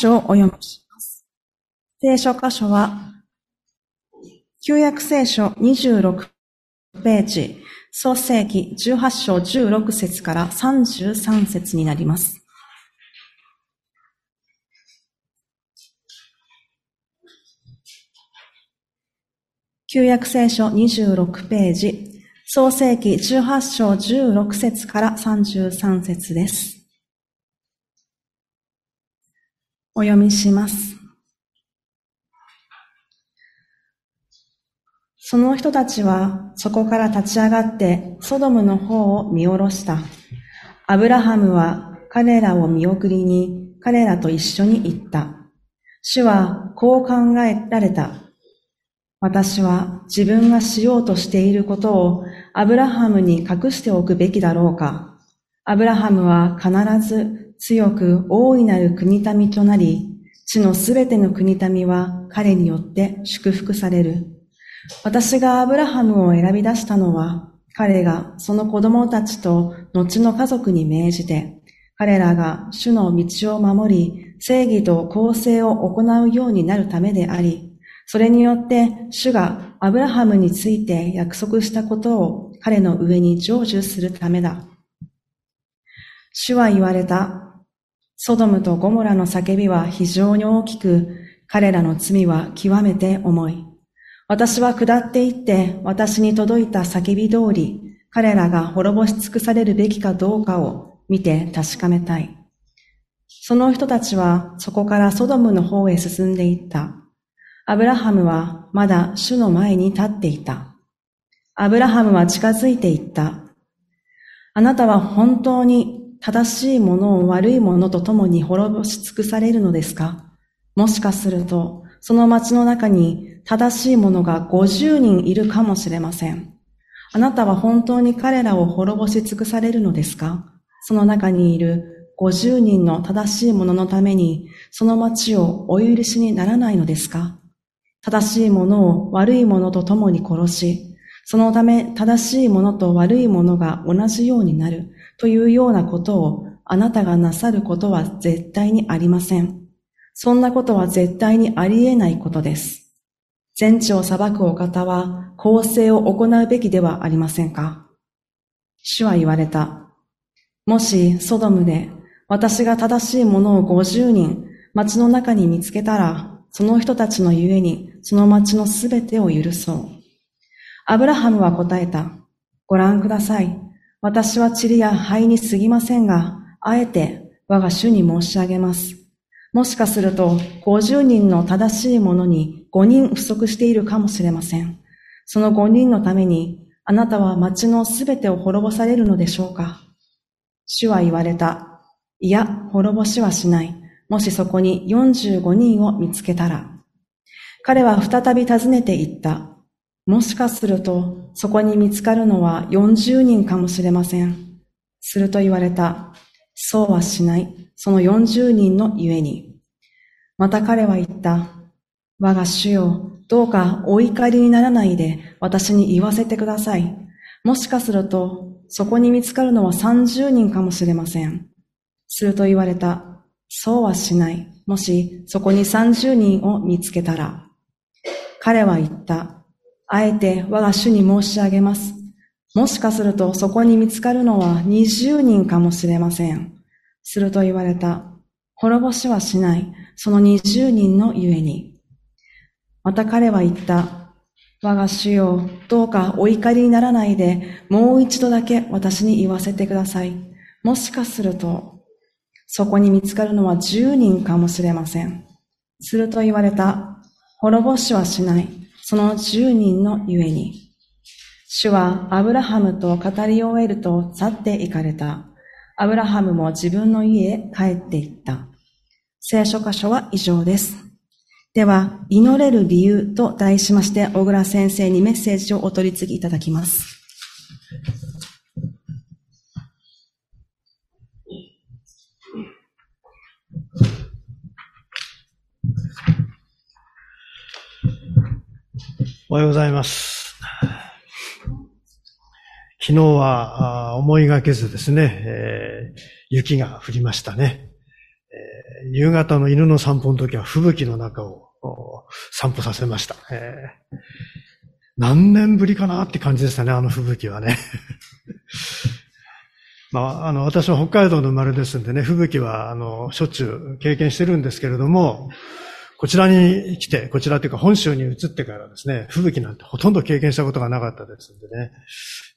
書をお読みします。聖書箇所は、旧約聖書26ページ、創世記18章16節から33節になります。旧約聖書26ページ、創世記18章16節から33節です。お読みします。その人たちはそこから立ち上がってソドムの方を見下ろした。アブラハムは彼らを見送りに彼らと一緒に行った。主はこう考えられた。私は自分がしようとしていることをアブラハムに隠しておくべきだろうか。アブラハムは必ず強く大いなる国民となり、地のすべての国民は彼によって祝福される。私がアブラハムを選び出したのは、彼がその子供たちと後の家族に命じて、彼らが主の道を守り、正義と公正を行うようになるためであり、それによって主がアブラハムについて約束したことを彼の上に成就するためだ。主は言われた。ソドムとゴモラの叫びは非常に大きく、彼らの罪は極めて重い。私は下っていって私に届いた叫び通り、彼らが滅ぼし尽くされるべきかどうかを見て確かめたい。その人たちはそこからソドムの方へ進んでいった。アブラハムはまだ主の前に立っていた。アブラハムは近づいていった。あなたは本当に正しいものを悪いものと共に滅ぼし尽くされるのですか？もしかすると、その町の中に正しいものが50人いるかもしれません。あなたは本当に彼らを滅ぼし尽くされるのですか？その中にいる50人の正しいもののために、その町をお許しにならないのですか？正しいものを悪いものと共に殺し、そのため正しいものと悪いものが同じようになるというようなことをあなたがなさることは絶対にありません。そんなことは絶対にあり得ないことです。全地を裁くお方は公正を行うべきではありませんか主は言われた。もしソドムで私が正しいものを50人町の中に見つけたらその人たちのゆえに、その町のすべてを許そう。アブラハムは答えた。ご覧ください。私は塵や灰に過ぎませんが、あえて我が主に申し上げます。もしかすると、50人の正しいものに5人不足しているかもしれません。その5人のために、あなたは町のすべてを滅ぼされるのでしょうか主は言われた。いや、滅ぼしはしない。もしそこに45人を見つけたら、彼は再び訪ねて行った。もしかすると、そこに見つかるのは40人かもしれません。すると言われた。そうはしない。その40人のゆえに。また彼は言った。我が主よ、どうかお怒りにならないで私に言わせてください。もしかすると、そこに見つかるのは30人かもしれません。すると言われた。そうはしない。もしそこに30人を見つけたら。彼は言った。あえて我が主に申し上げます。もしかするとそこに見つかるのは20人かもしれません。すると言われた。滅ぼしはしない。その20人のゆえに。また彼は言った。我が主よ、どうかお怒りにならないで、もう一度だけ私に言わせてください。もしかすると、そこに見つかるのは10人かもしれません。すると言われた。滅ぼしはしない。その10人のゆえに。主はアブラハムと語り終えると去って行かれた。アブラハムも自分の家へ帰って行った。聖書箇所は以上です。では、祈れる理由と題しまして、小倉先生にメッセージをお取り次ぎいただきます。おはようございます。昨日は思いがけずですね、えー、雪が降りましたね、えー、夕方の犬の散歩の時は吹雪の中を散歩させました。えー、何年ぶりかなって感じでしたね、あの吹雪はね。まあ、あの、私は北海道の生まれですんでね、吹雪は、あの、しょっちゅう経験してるんですけれども、こちらに来て、こちらというか本州に移ってからですね、吹雪なんてほとんど経験したことがなかったですんでね、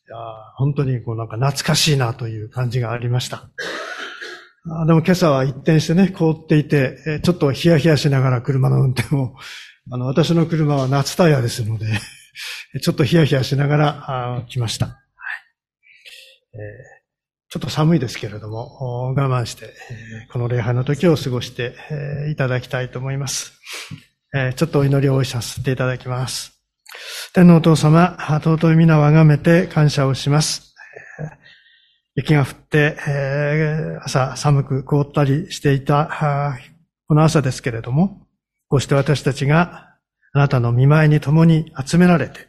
いや本当にこうなんか懐かしいなという感じがありました。あでも今朝は一転してね、凍っていて、ちょっとヒヤヒヤしながら車の運転を、あの、私の車は夏タイヤですので、ちょっとヒヤヒヤしながら来ました。はいえーちょっと寒いですけれども、我慢して、この礼拝の時を過ごしていただきたいと思います。ちょっとお祈りをさせていただきます。天皇お父様、尊い皆をあがめて感謝をします。雪が降って、朝寒く凍ったりしていた、この朝ですけれども、こうして私たちがあなたの見舞いに共に集められて、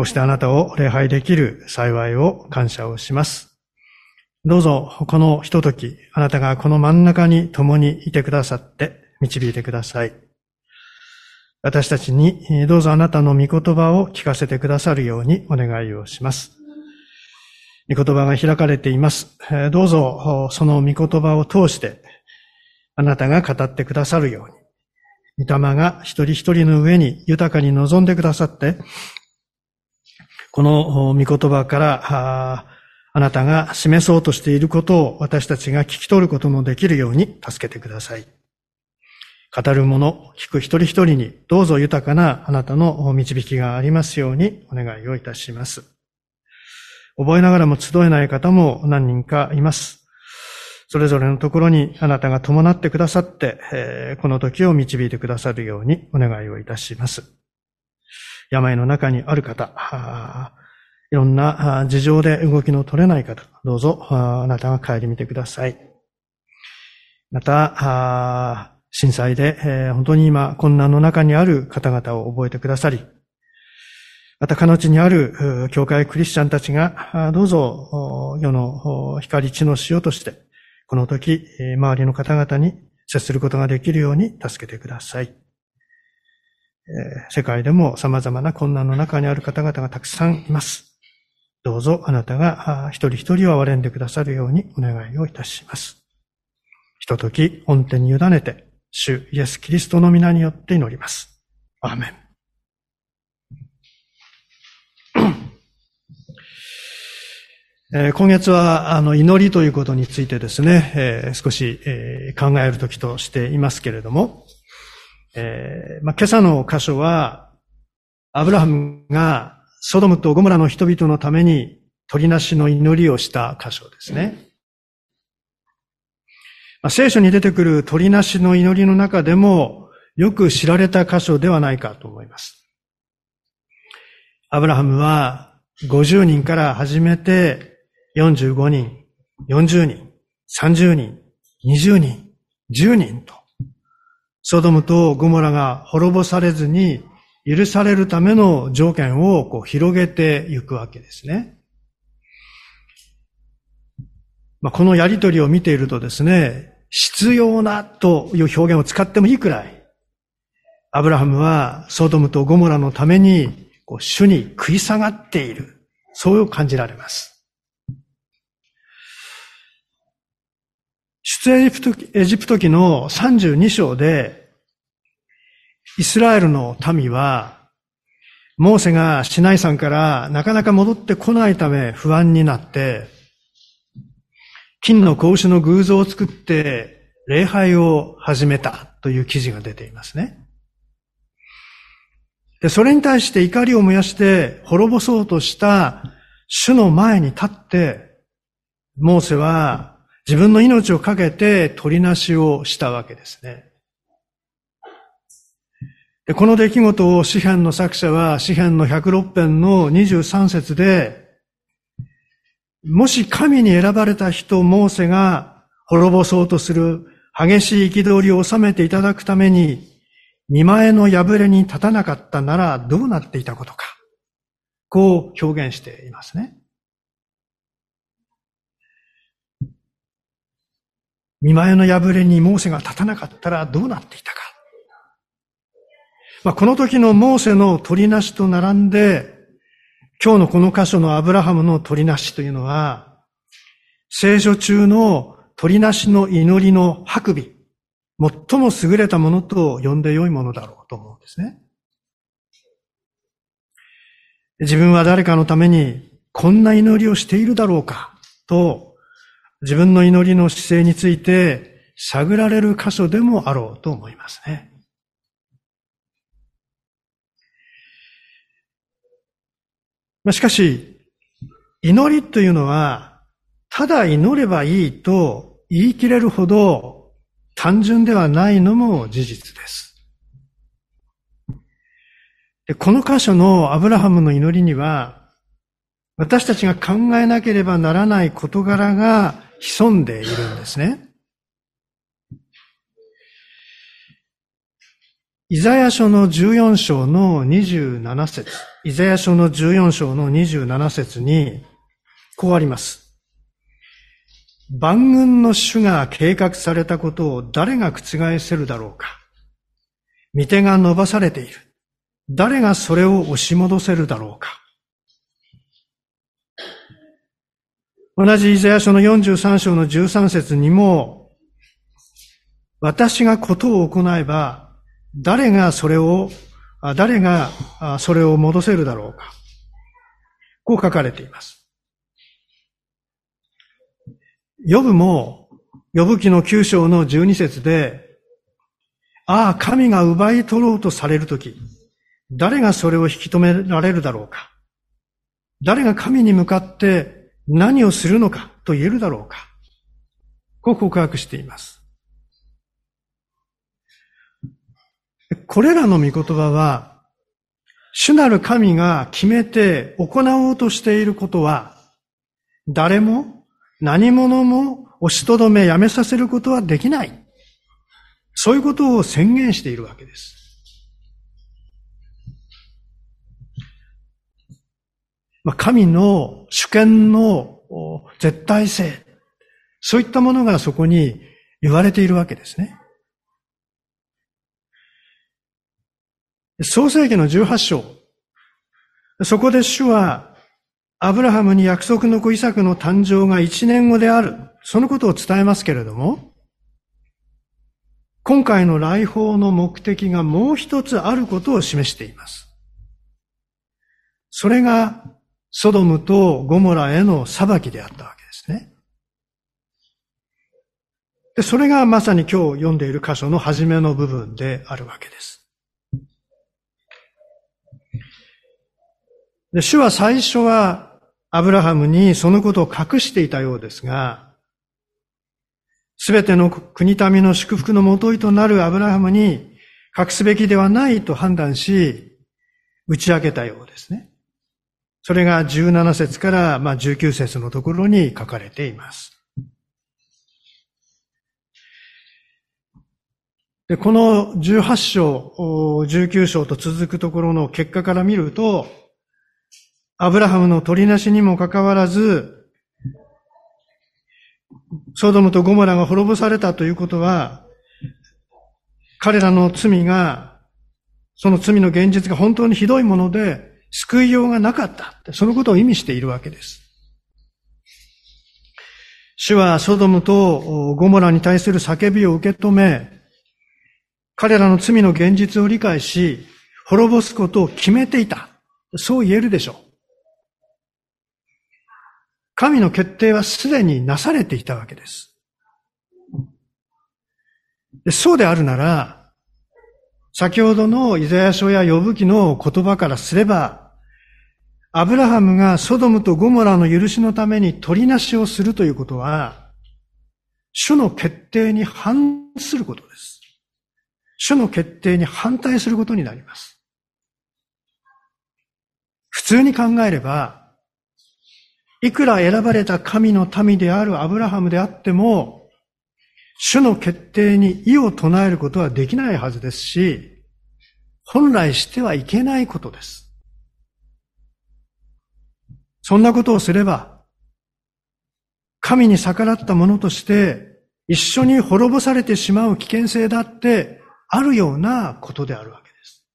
こうしてあなたを礼拝できる幸いを感謝をします。どうぞ、このひととき、あなたがこの真ん中に共にいてくださって導いてください。私たちにどうぞあなたの御言葉を聞かせてくださるようにお願いをします。御言葉が開かれています。どうぞその御言葉を通してあなたが語ってくださるように、御霊が一人一人の上に豊かに望んでくださって、この御言葉からあなたが示そうとしていることを私たちが聞き取ることのできるように助けてください。語る者、聞く一人一人にどうぞ豊かなあなたの導きがありますようにお願いをいたします。覚えながらも集えない方も何人かいます。それぞれのところにあなたが伴ってくださって、この時を導いてくださるようにお願いをいたします。病の中にある方、いろんな事情で動きの取れない方、どうぞあなたが帰り見てください。また、震災で本当に今困難の中にある方々を覚えてくださり、また、彼地にある教会クリスチャンたちが、どうぞ世の光地の塩として、この時、周りの方々に接することができるように助けてください。世界でも様々な困難の中にある方々がたくさんいます。どうぞあなたが一人一人を憐れんでくださるようにお願いをいたします。ひととき、恩手に委ねて、主イエス・キリストの皆によって祈ります。アーメン。え今月はあの祈りということについてですね、えー、少し、えー、考える時としていますけれども、えー、まあ、今朝の箇所は、アブラハムがソドムとゴムラの人々のために鳥なしの祈りをした箇所ですね。まあ、聖書に出てくる鳥なしの祈りの中でもよく知られた箇所ではないかと思います。アブラハムは50人から始めて45人、40人、30人、20人、10人とソドムとゴモラが滅ぼされずに許されるための条件をこう広げていくわけですね。まあ、このやりとりを見ているとですね、必要なという表現を使ってもいいくらい、アブラハムはソドムとゴモラのためにこう主に食い下がっている。そう感じられます。出エジプトエジプト記の32章で、イスラエルの民は、モーセがシナイ山からなかなか戻ってこないため不安になって、金の格子の偶像を作って礼拝を始めたという記事が出ていますね。で、それに対して怒りを燃やして滅ぼそうとした主の前に立って、モーセは自分の命を懸けて取りなしをしたわけですね。この出来事を詩篇の作者は詩篇の106編の23節で、もし神に選ばれた人、モーセが滅ぼそうとする激しい憤りを収めていただくために、見前の破れに立たなかったならどうなっていたことか。こう表現していますね。見前の破れにモーセが立たなかったらどうなっていたか。まあ、この時のモーセの取りなしと並んで、今日のこの箇所のアブラハムの取りなしというのは、聖書中の取りなしの祈りの白尾、最も優れたものと呼んで良いものだろうと思うんですね。自分は誰かのためにこんな祈りをしているだろうかと自分の祈りの姿勢について探られる箇所でもあろうと思いますね。しかし、祈りというのは、ただ祈ればいいと言い切れるほど単純ではないのも事実です。でこの箇所のアブラハムの祈りには、私たちが考えなければならない事柄が潜んでいるんですね。イザヤ書の14章の27節イザヤ書の14章の27節に、こうあります。万軍の主が計画されたことを誰が覆せるだろうか。見手が伸ばされている。誰がそれを押し戻せるだろうか。同じイザヤ書の43章の13節にも、私がことを行えば、誰がそれを、誰がそれを戻せるだろうか。こう書かれています。ヨブも、ヨブ記の9章の12節で、ああ、神が奪い取ろうとされるとき、誰がそれを引き止められるだろうか誰が神に向かって何をするのかと言えるだろうかこう告白しています。これらの御言葉は、主なる神が決めて行おうとしていることは、誰も何者も押しとどめやめさせることはできない。そういうことを宣言しているわけです。まあ神の主権の絶対性、そういったものがそこに言われているわけですね。創世記の18章。そこで主は、アブラハムに約束の子イサクの誕生が一年後である。そのことを伝えますけれども、今回の来訪の目的がもう一つあることを示しています。それがソドムとゴモラへの裁きであったわけですね。で、それがまさに今日読んでいる箇所の初めの部分であるわけです。で、主は最初はアブラハムにそのことを隠していたようですが、すべての国民の祝福のもといとなるアブラハムに隠すべきではないと判断し、打ち明けたようですね。それが17節からまあ19節のところに書かれています。でこの18章、19章と続くところの結果から見ると、アブラハムの取りなしにもかかわらず、ソドムとゴモラが滅ぼされたということは、彼らの罪が、その罪の現実が本当にひどいもので、救いようがなかった。そのことを意味しているわけです。主はソドムとゴモラに対する叫びを受け止め、彼らの罪の現実を理解し、滅ぼすことを決めていた。そう言えるでしょう。神の決定はすでになされていたわけです。そうであるなら、先ほどのイザヤ書や呼ぶ記の言葉からすれば、アブラハムがソドムとゴモラの許しのために取りなしをするということは、主の決定に反することです。主の決定に反対することになります。普通に考えれば、いくら選ばれた神の民であるアブラハムであっても、主の決定に異を唱えることはできないはずですし、本来してはいけないことです。そんなことをすれば、神に逆らった者として一緒に滅ぼされてしまう危険性だってあるようなことであるわけです。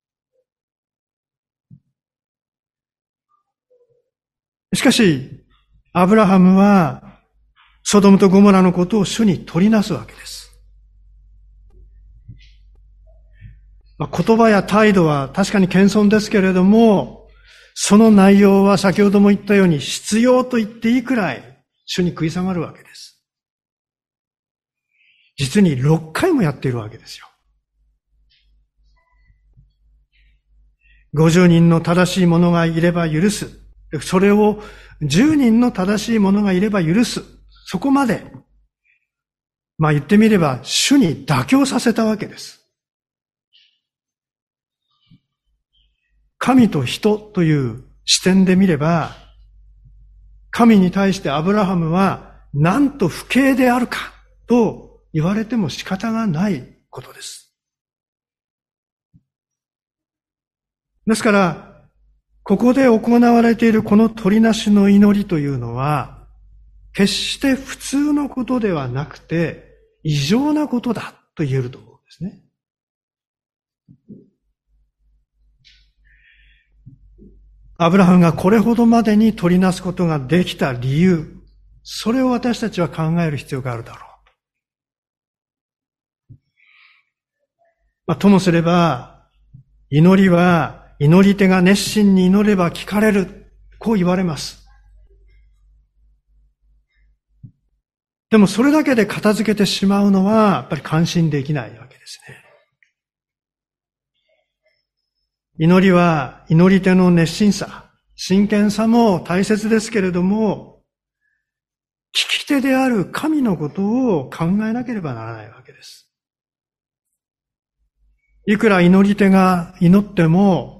しかし、アブラハムは、ソドムとゴモラのことを主に取りなすわけです。まあ、言葉や態度は確かに謙遜ですけれども、その内容は先ほども言ったように必要と言っていいくらい主に食い下がるわけです。実に6回もやっているわけですよ。50人の正しい者がいれば許す。それを10人の正しい者がいれば許す。そこまで。まあ言ってみれば、主に妥協させたわけです。神と人という視点で見れば、神に対してアブラハムは、なんと不敬であるかと言われても仕方がないことです。ですから、ここで行われているこの鳥なしの祈りというのは、決して普通のことではなくて、異常なことだと言えると思うんですね。アブラハムがこれほどまでに取りなすことができた理由、それを私たちは考える必要があるだろう。まあ、ともすれば、祈りは祈り手が熱心に祈れば聞かれる。こう言われます。でもそれだけで片付けてしまうのは、やっぱり感心できないわけですね。祈りは祈り手の熱心さ、真剣さも大切ですけれども、聞き手である神のことを考えなければならないわけです。いくら祈り手が祈っても、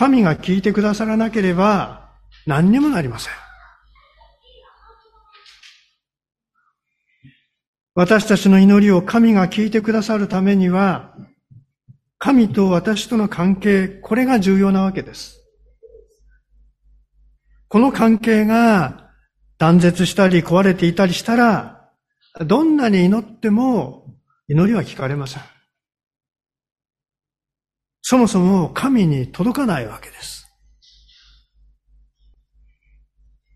神が聞いてくださらなければ何にもなりません。私たちの祈りを神が聞いてくださるためには、神と私との関係、これが重要なわけです。この関係が断絶したり壊れていたりしたら、どんなに祈っても祈りは聞かれません。そもそも神に届かないわけです。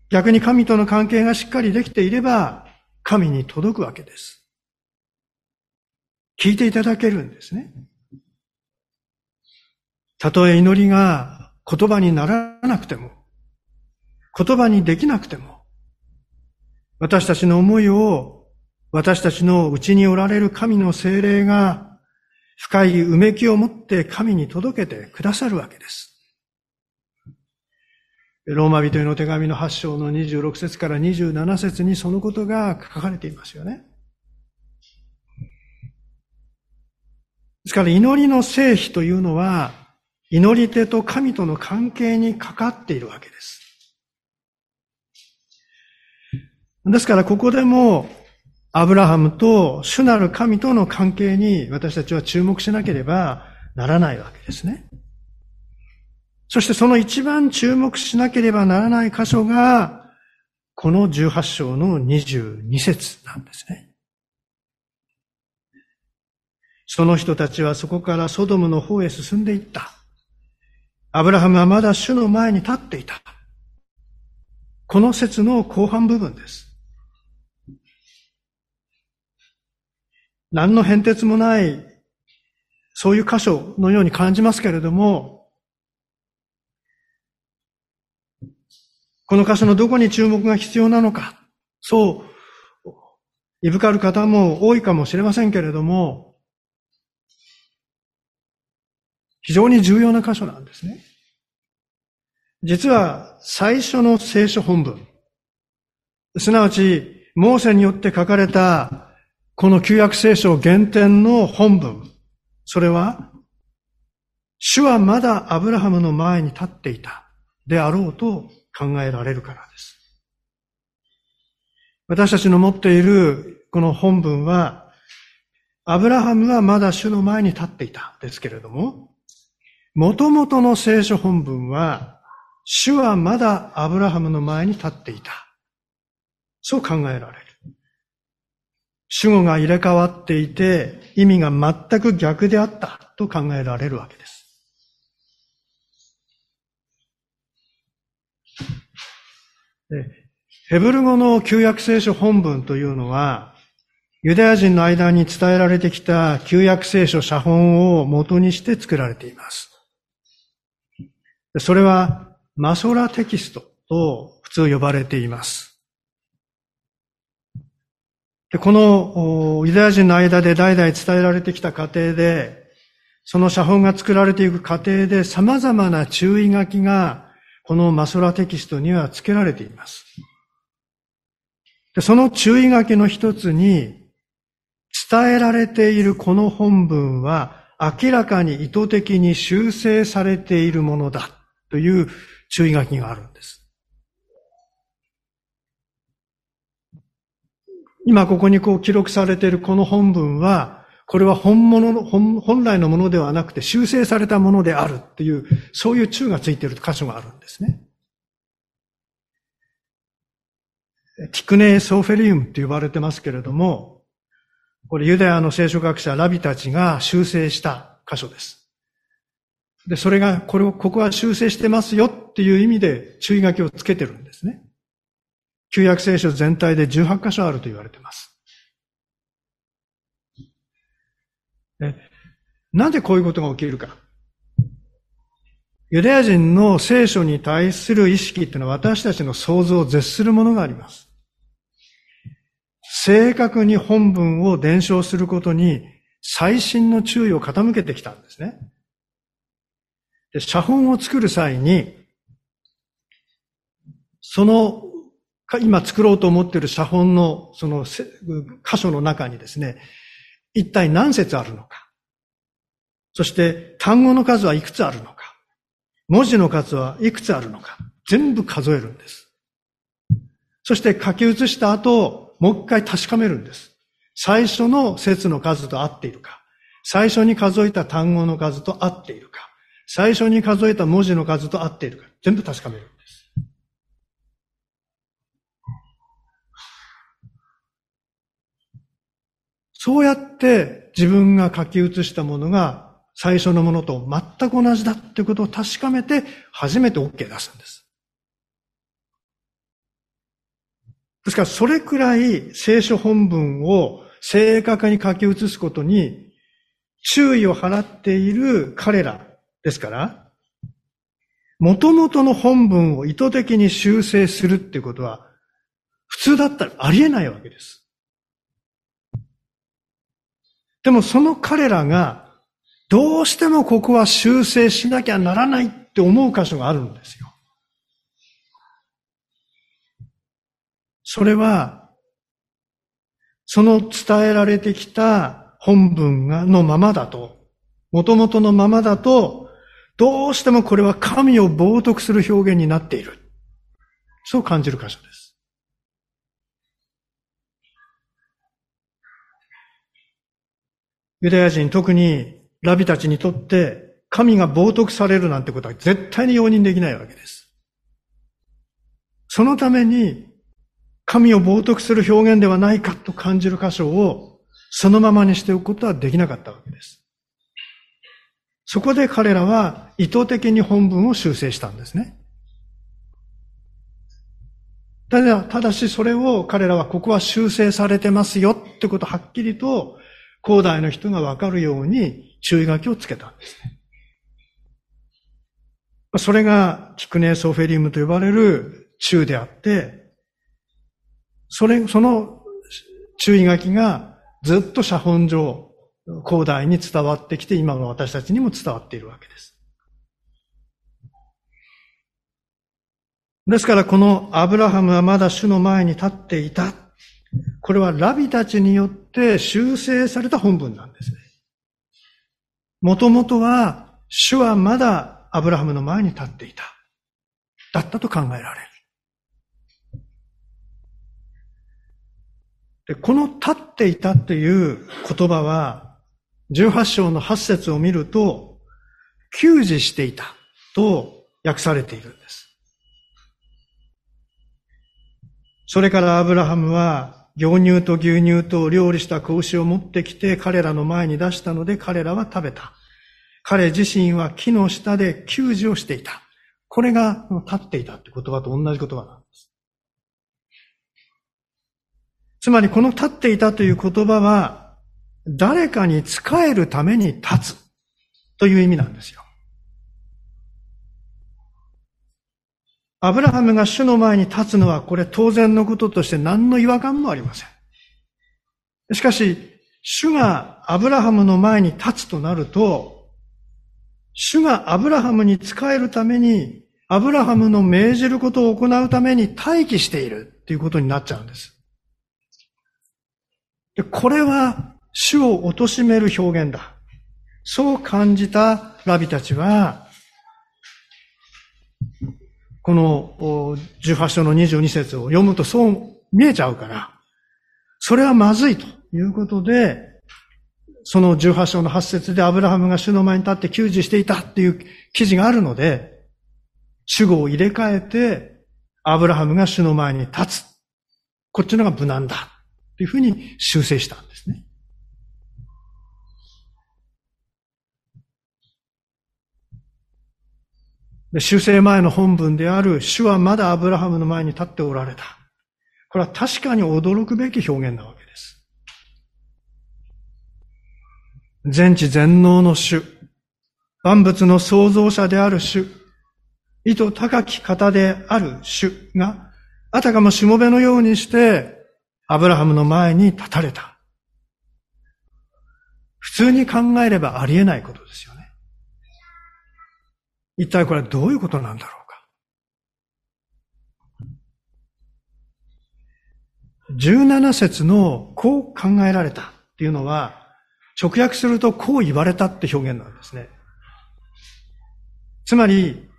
逆に神との関係がしっかりできていれば、神に届くわけです。聞いていただけるんですね。たとえ祈りが言葉にならなくても、言葉にできなくても、私たちの思いを私たちのうちにおられる神の精霊が深いうめきを持って神に届けてくださるわけです。ローマ人への手紙の8章の26節から27節にそのことが書かれていますよね。ですから祈りの聖否というのは、祈り手と神との関係にかかっているわけです。ですからここでもアブラハムと主なる神との関係に私たちは注目しなければならないわけですね。そしてその一番注目しなければならない箇所が、この18章の22節なんですね。その人たちはそこからソドムの方へ進んでいった。アブラハムはまだ主の前に立っていた。この説の後半部分です。何の変哲もない、そういう箇所のように感じますけれども、この箇所のどこに注目が必要なのか、そう、いぶかる方も多いかもしれませんけれども、非常に重要な箇所なんですね。実は最初の聖書本文、すなわち、モーセによって書かれたこの旧約聖書原点の本文、それは、主はまだアブラハムの前に立っていたであろうと考えられるからです。私たちの持っているこの本文は、アブラハムはまだ主の前に立っていたですけれども、元々の聖書本文は、主はまだアブラハムの前に立っていた。そう考えられる。主語が入れ替わっていて、意味が全く逆であったと考えられるわけです。ヘブル語の旧約聖書本文というのは、ユダヤ人の間に伝えられてきた旧約聖書写本を元にして作られています。それはマソラテキストと普通呼ばれています。このユダヤ人の間で代々伝えられてきた過程で、その写本が作られていく過程で様々な注意書きがこのマソラテキストには付けられています。でその注意書きの一つに、伝えられているこの本文は明らかに意図的に修正されているものだという注意書きがあるんです。今ここにこう記録されているこの本文は、これは本物の、本来のものではなくて修正されたものであるっていう、そういう注がついている箇所があるんですね。ティクネー・ソーフェリウムって呼ばれてますけれども、これユダヤの聖書学者ラビたちが修正した箇所です。で、それが、これを、ここは修正してますよっていう意味で注意書きをつけてるんですね。旧約聖書全体で18箇所あると言われています。なんでこういうことが起きるか。ユダヤ人の聖書に対する意識っていうのは私たちの想像を絶するものがあります。正確に本文を伝承することに最新の注意を傾けてきたんですね。で写本を作る際に、その、今作ろうと思っている写本のその箇所の中にですね、一体何節あるのか。そして単語の数はいくつあるのか。文字の数はいくつあるのか。全部数えるんです。そして書き写した後、もう一回確かめるんです。最初の説の数と合っているか、最初に数えた単語の数と合っているか、最初に数えた文字の数と合っているか、全部確かめるんです。そうやって自分が書き写したものが最初のものと全く同じだってことを確かめて初めて OK 出すんです。ですからそれくらい聖書本文を正確に書き写すことに注意を払っている彼らですから、元々の本文を意図的に修正するっていうことは、普通だったらありえないわけです。でもその彼らが、どうしてもここは修正しなきゃならないって思う箇所があるんですよ。それは、その伝えられてきた本文がのままだと、元々のままだと、どうしてもこれは神を冒涜する表現になっている。そう感じる箇所です。ユダヤ人、特にラビたちにとって、神が冒涜されるなんてことは絶対に容認できないわけです。そのために、神を冒涜する表現ではないかと感じる箇所をそのままにしておくことはできなかったわけです。そこで彼らは意図的に本文を修正したんですね。ただ、ただしそれを彼らはここは修正されてますよってことをはっきりと広大の人がわかるように注意書きをつけたんですね。それがキクネソフェリウムと呼ばれる中であって、それ、その注意書きがずっと写本上、広大に伝わってきて、今の私たちにも伝わっているわけです。ですから、このアブラハムはまだ主の前に立っていた。これはラビたちによって修正された本文なんですね。もともとは、主はまだアブラハムの前に立っていた。だったと考えられる。で、この立っていたという言葉は、18章の8節を見ると、給仕していたと訳されているんです。それからアブラハムは牛乳と牛乳と料理した子牛を持ってきて彼らの前に出したので彼らは食べた。彼自身は木の下で給仕をしていた。これが立っていたって言葉と同じ言葉なんです。つまりこの立っていたという言葉は誰かに仕えるために立つという意味なんですよ。アブラハムが主の前に立つのはこれ当然のこととして何の違和感もありません。しかし、主がアブラハムの前に立つとなると、主がアブラハムに仕えるために、アブラハムの命じることを行うために待機しているっていうことになっちゃうんです。でこれは主を貶める表現だ。そう感じたラビたちは、この18章の22節を読むとそう見えちゃうから、それはまずいということで、その18章の8節でアブラハムが主の前に立って救助していたっていう記事があるので、主語を入れ替えて、アブラハムが主の前に立つ。こっちのが無難だ。というふうに修正したんですね。修正前の本文である、主はまだアブラハムの前に立っておられた。これは確かに驚くべき表現なわけです。全知全能の主、万物の創造者である主、意図高き方である主が、あたかもしもべのようにして、アブラハムの前に立たれた。普通に考えればありえないことですよ。一体これはどういうことなんだろうか？17節のこう考えられたっていうのは、直訳するとこう言われたって表現なんですね。つまり、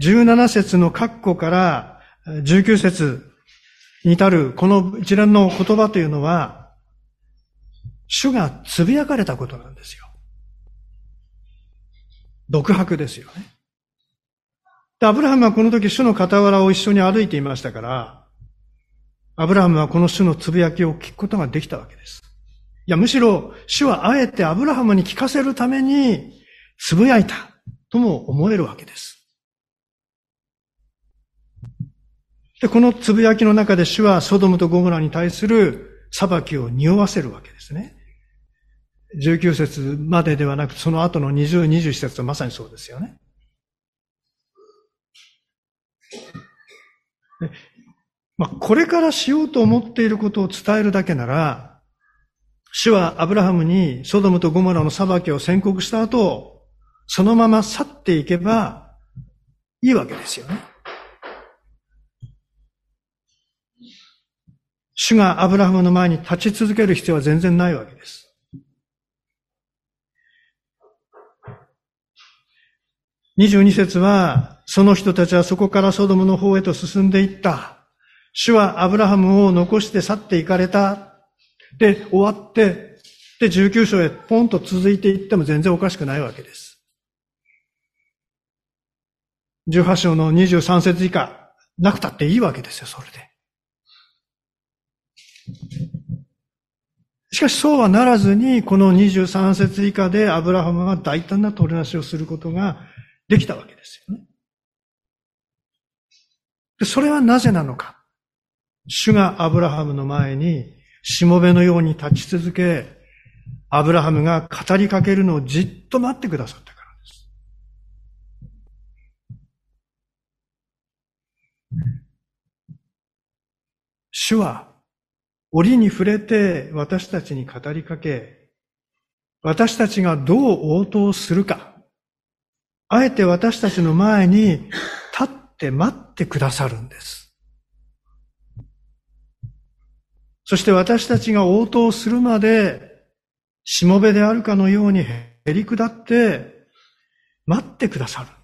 17節の括弧から19節に至るこの一連の言葉というのは、主がつぶやかれたことなんですよ。独白ですよね。アブラハムはこの時主の傍らを一緒に歩いていましたから、アブラハムはこの主のつぶやきを聞くことができたわけです。いや、むしろ主はあえてアブラハムに聞かせるためにつぶやいたとも思えるわけです。で、このつぶやきの中で主はソドムとゴムラに対する裁きを匂わせるわけですね。19節までではなく、その後の20、21節とまさにそうですよね。まあ、これからしようと思っていることを伝えるだけなら、主はアブラハムにソドムとゴモラの裁きを宣告した後、そのまま去っていけばいいわけですよね。主がアブラハムの前に立ち続ける必要は全然ないわけです。22節は、その人たちはそこからソドムの方へと進んでいった。主はアブラハムを残して去っていかれた。で、終わって、で、19章へポンと続いていっても全然おかしくないわけです。18章の23節以下、なくたっていいわけですよ、それで。しかしそうはならずに、この23節以下でアブラハムが大胆な取りなしをすることができたわけですよね。それはなぜなのか。主がアブラハムの前に、しもべのように立ち続け、アブラハムが語りかけるのをじっと待ってくださったからです。主は、折に触れて私たちに語りかけ、私たちがどう応答するか、あえて私たちの前にって待ってくださるんです。そして私たちが応答するまで、しもべであるかのようにへり下って待ってくださるんで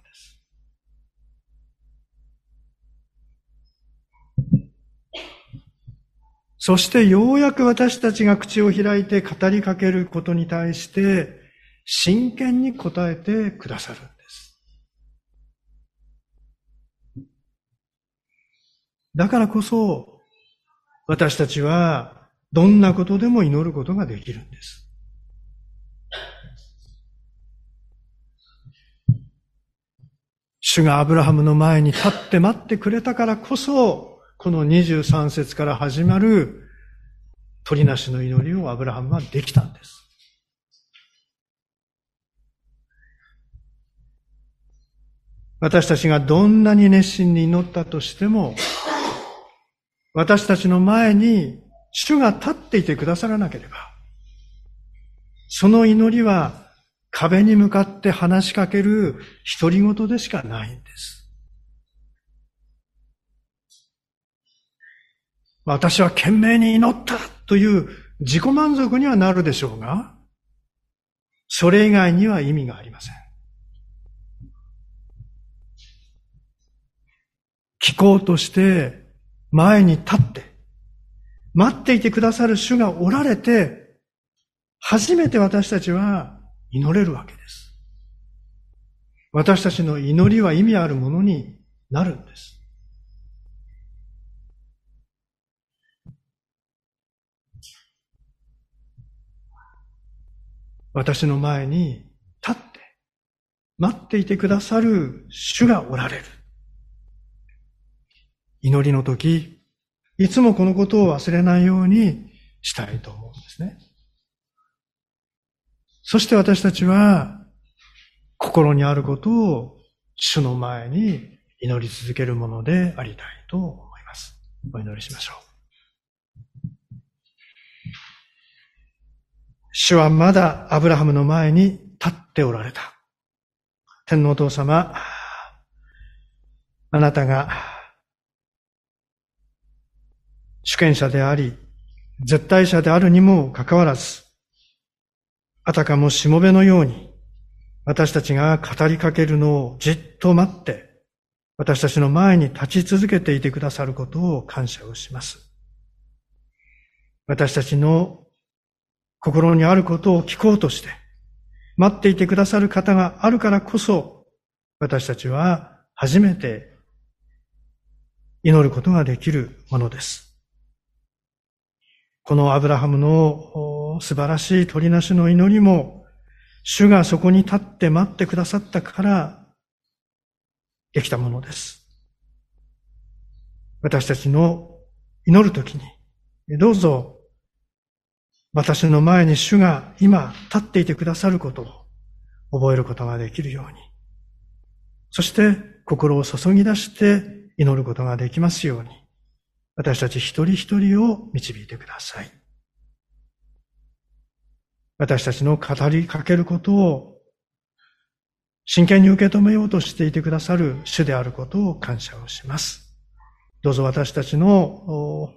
す。そしてようやく私たちが口を開いて語りかけることに対して真剣に答えてくださる。だからこそ、私たちはどんなことでも祈ることができるんです。主がアブラハムの前に立って待ってくれたからこそ、この23節から始まる鳥なしの祈りをアブラハムはできたんです。私たちがどんなに熱心に祈ったとしても、私たちの前に主が立っていてくださらなければ、その祈りは壁に向かって話しかける独り言でしかないんです。私は懸命に祈ったという自己満足にはなるでしょうが、それ以外には意味がありません。聞こうとして前に立って、待っていてくださる主がおられて、初めて私たちは祈れるわけです。私たちの祈りは意味あるものになるんです。私の前に立って、待っていてくださる主がおられる。祈りの時、いつもこのことを忘れないようにしたいと思うんですね。そして私たちは、心にあることを主の前に祈り続けるものでありたいと思います。お祈りしましょう。主はまだアブラハムの前に立っておられた。天皇お父様、あなたが主権者であり、絶対者であるにもかかわらず、あたかもしもべのように、私たちが語りかけるのをじっと待って、私たちの前に立ち続けていてくださることを感謝をします。私たちの心にあることを聞こうとして、待っていてくださる方があるからこそ、私たちは初めて祈ることができるものです。このアブラハムの素晴らしい鳥なしの祈りも、主がそこに立って待ってくださったからできたものです。私たちの祈るときに、どうぞ私の前に主が今立っていてくださることを覚えることができるように、そして心を注ぎ出して祈ることができますように、私たち一人一人を導いてください。私たちの語りかけることを真剣に受け止めようとしていてくださる主であることを感謝をします。どうぞ私たちの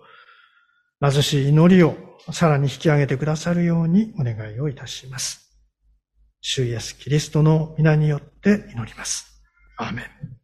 貧しい祈りをさらに引き上げてくださるようにお願いをいたします。主イエス・キリストの皆によって祈ります。アーメン。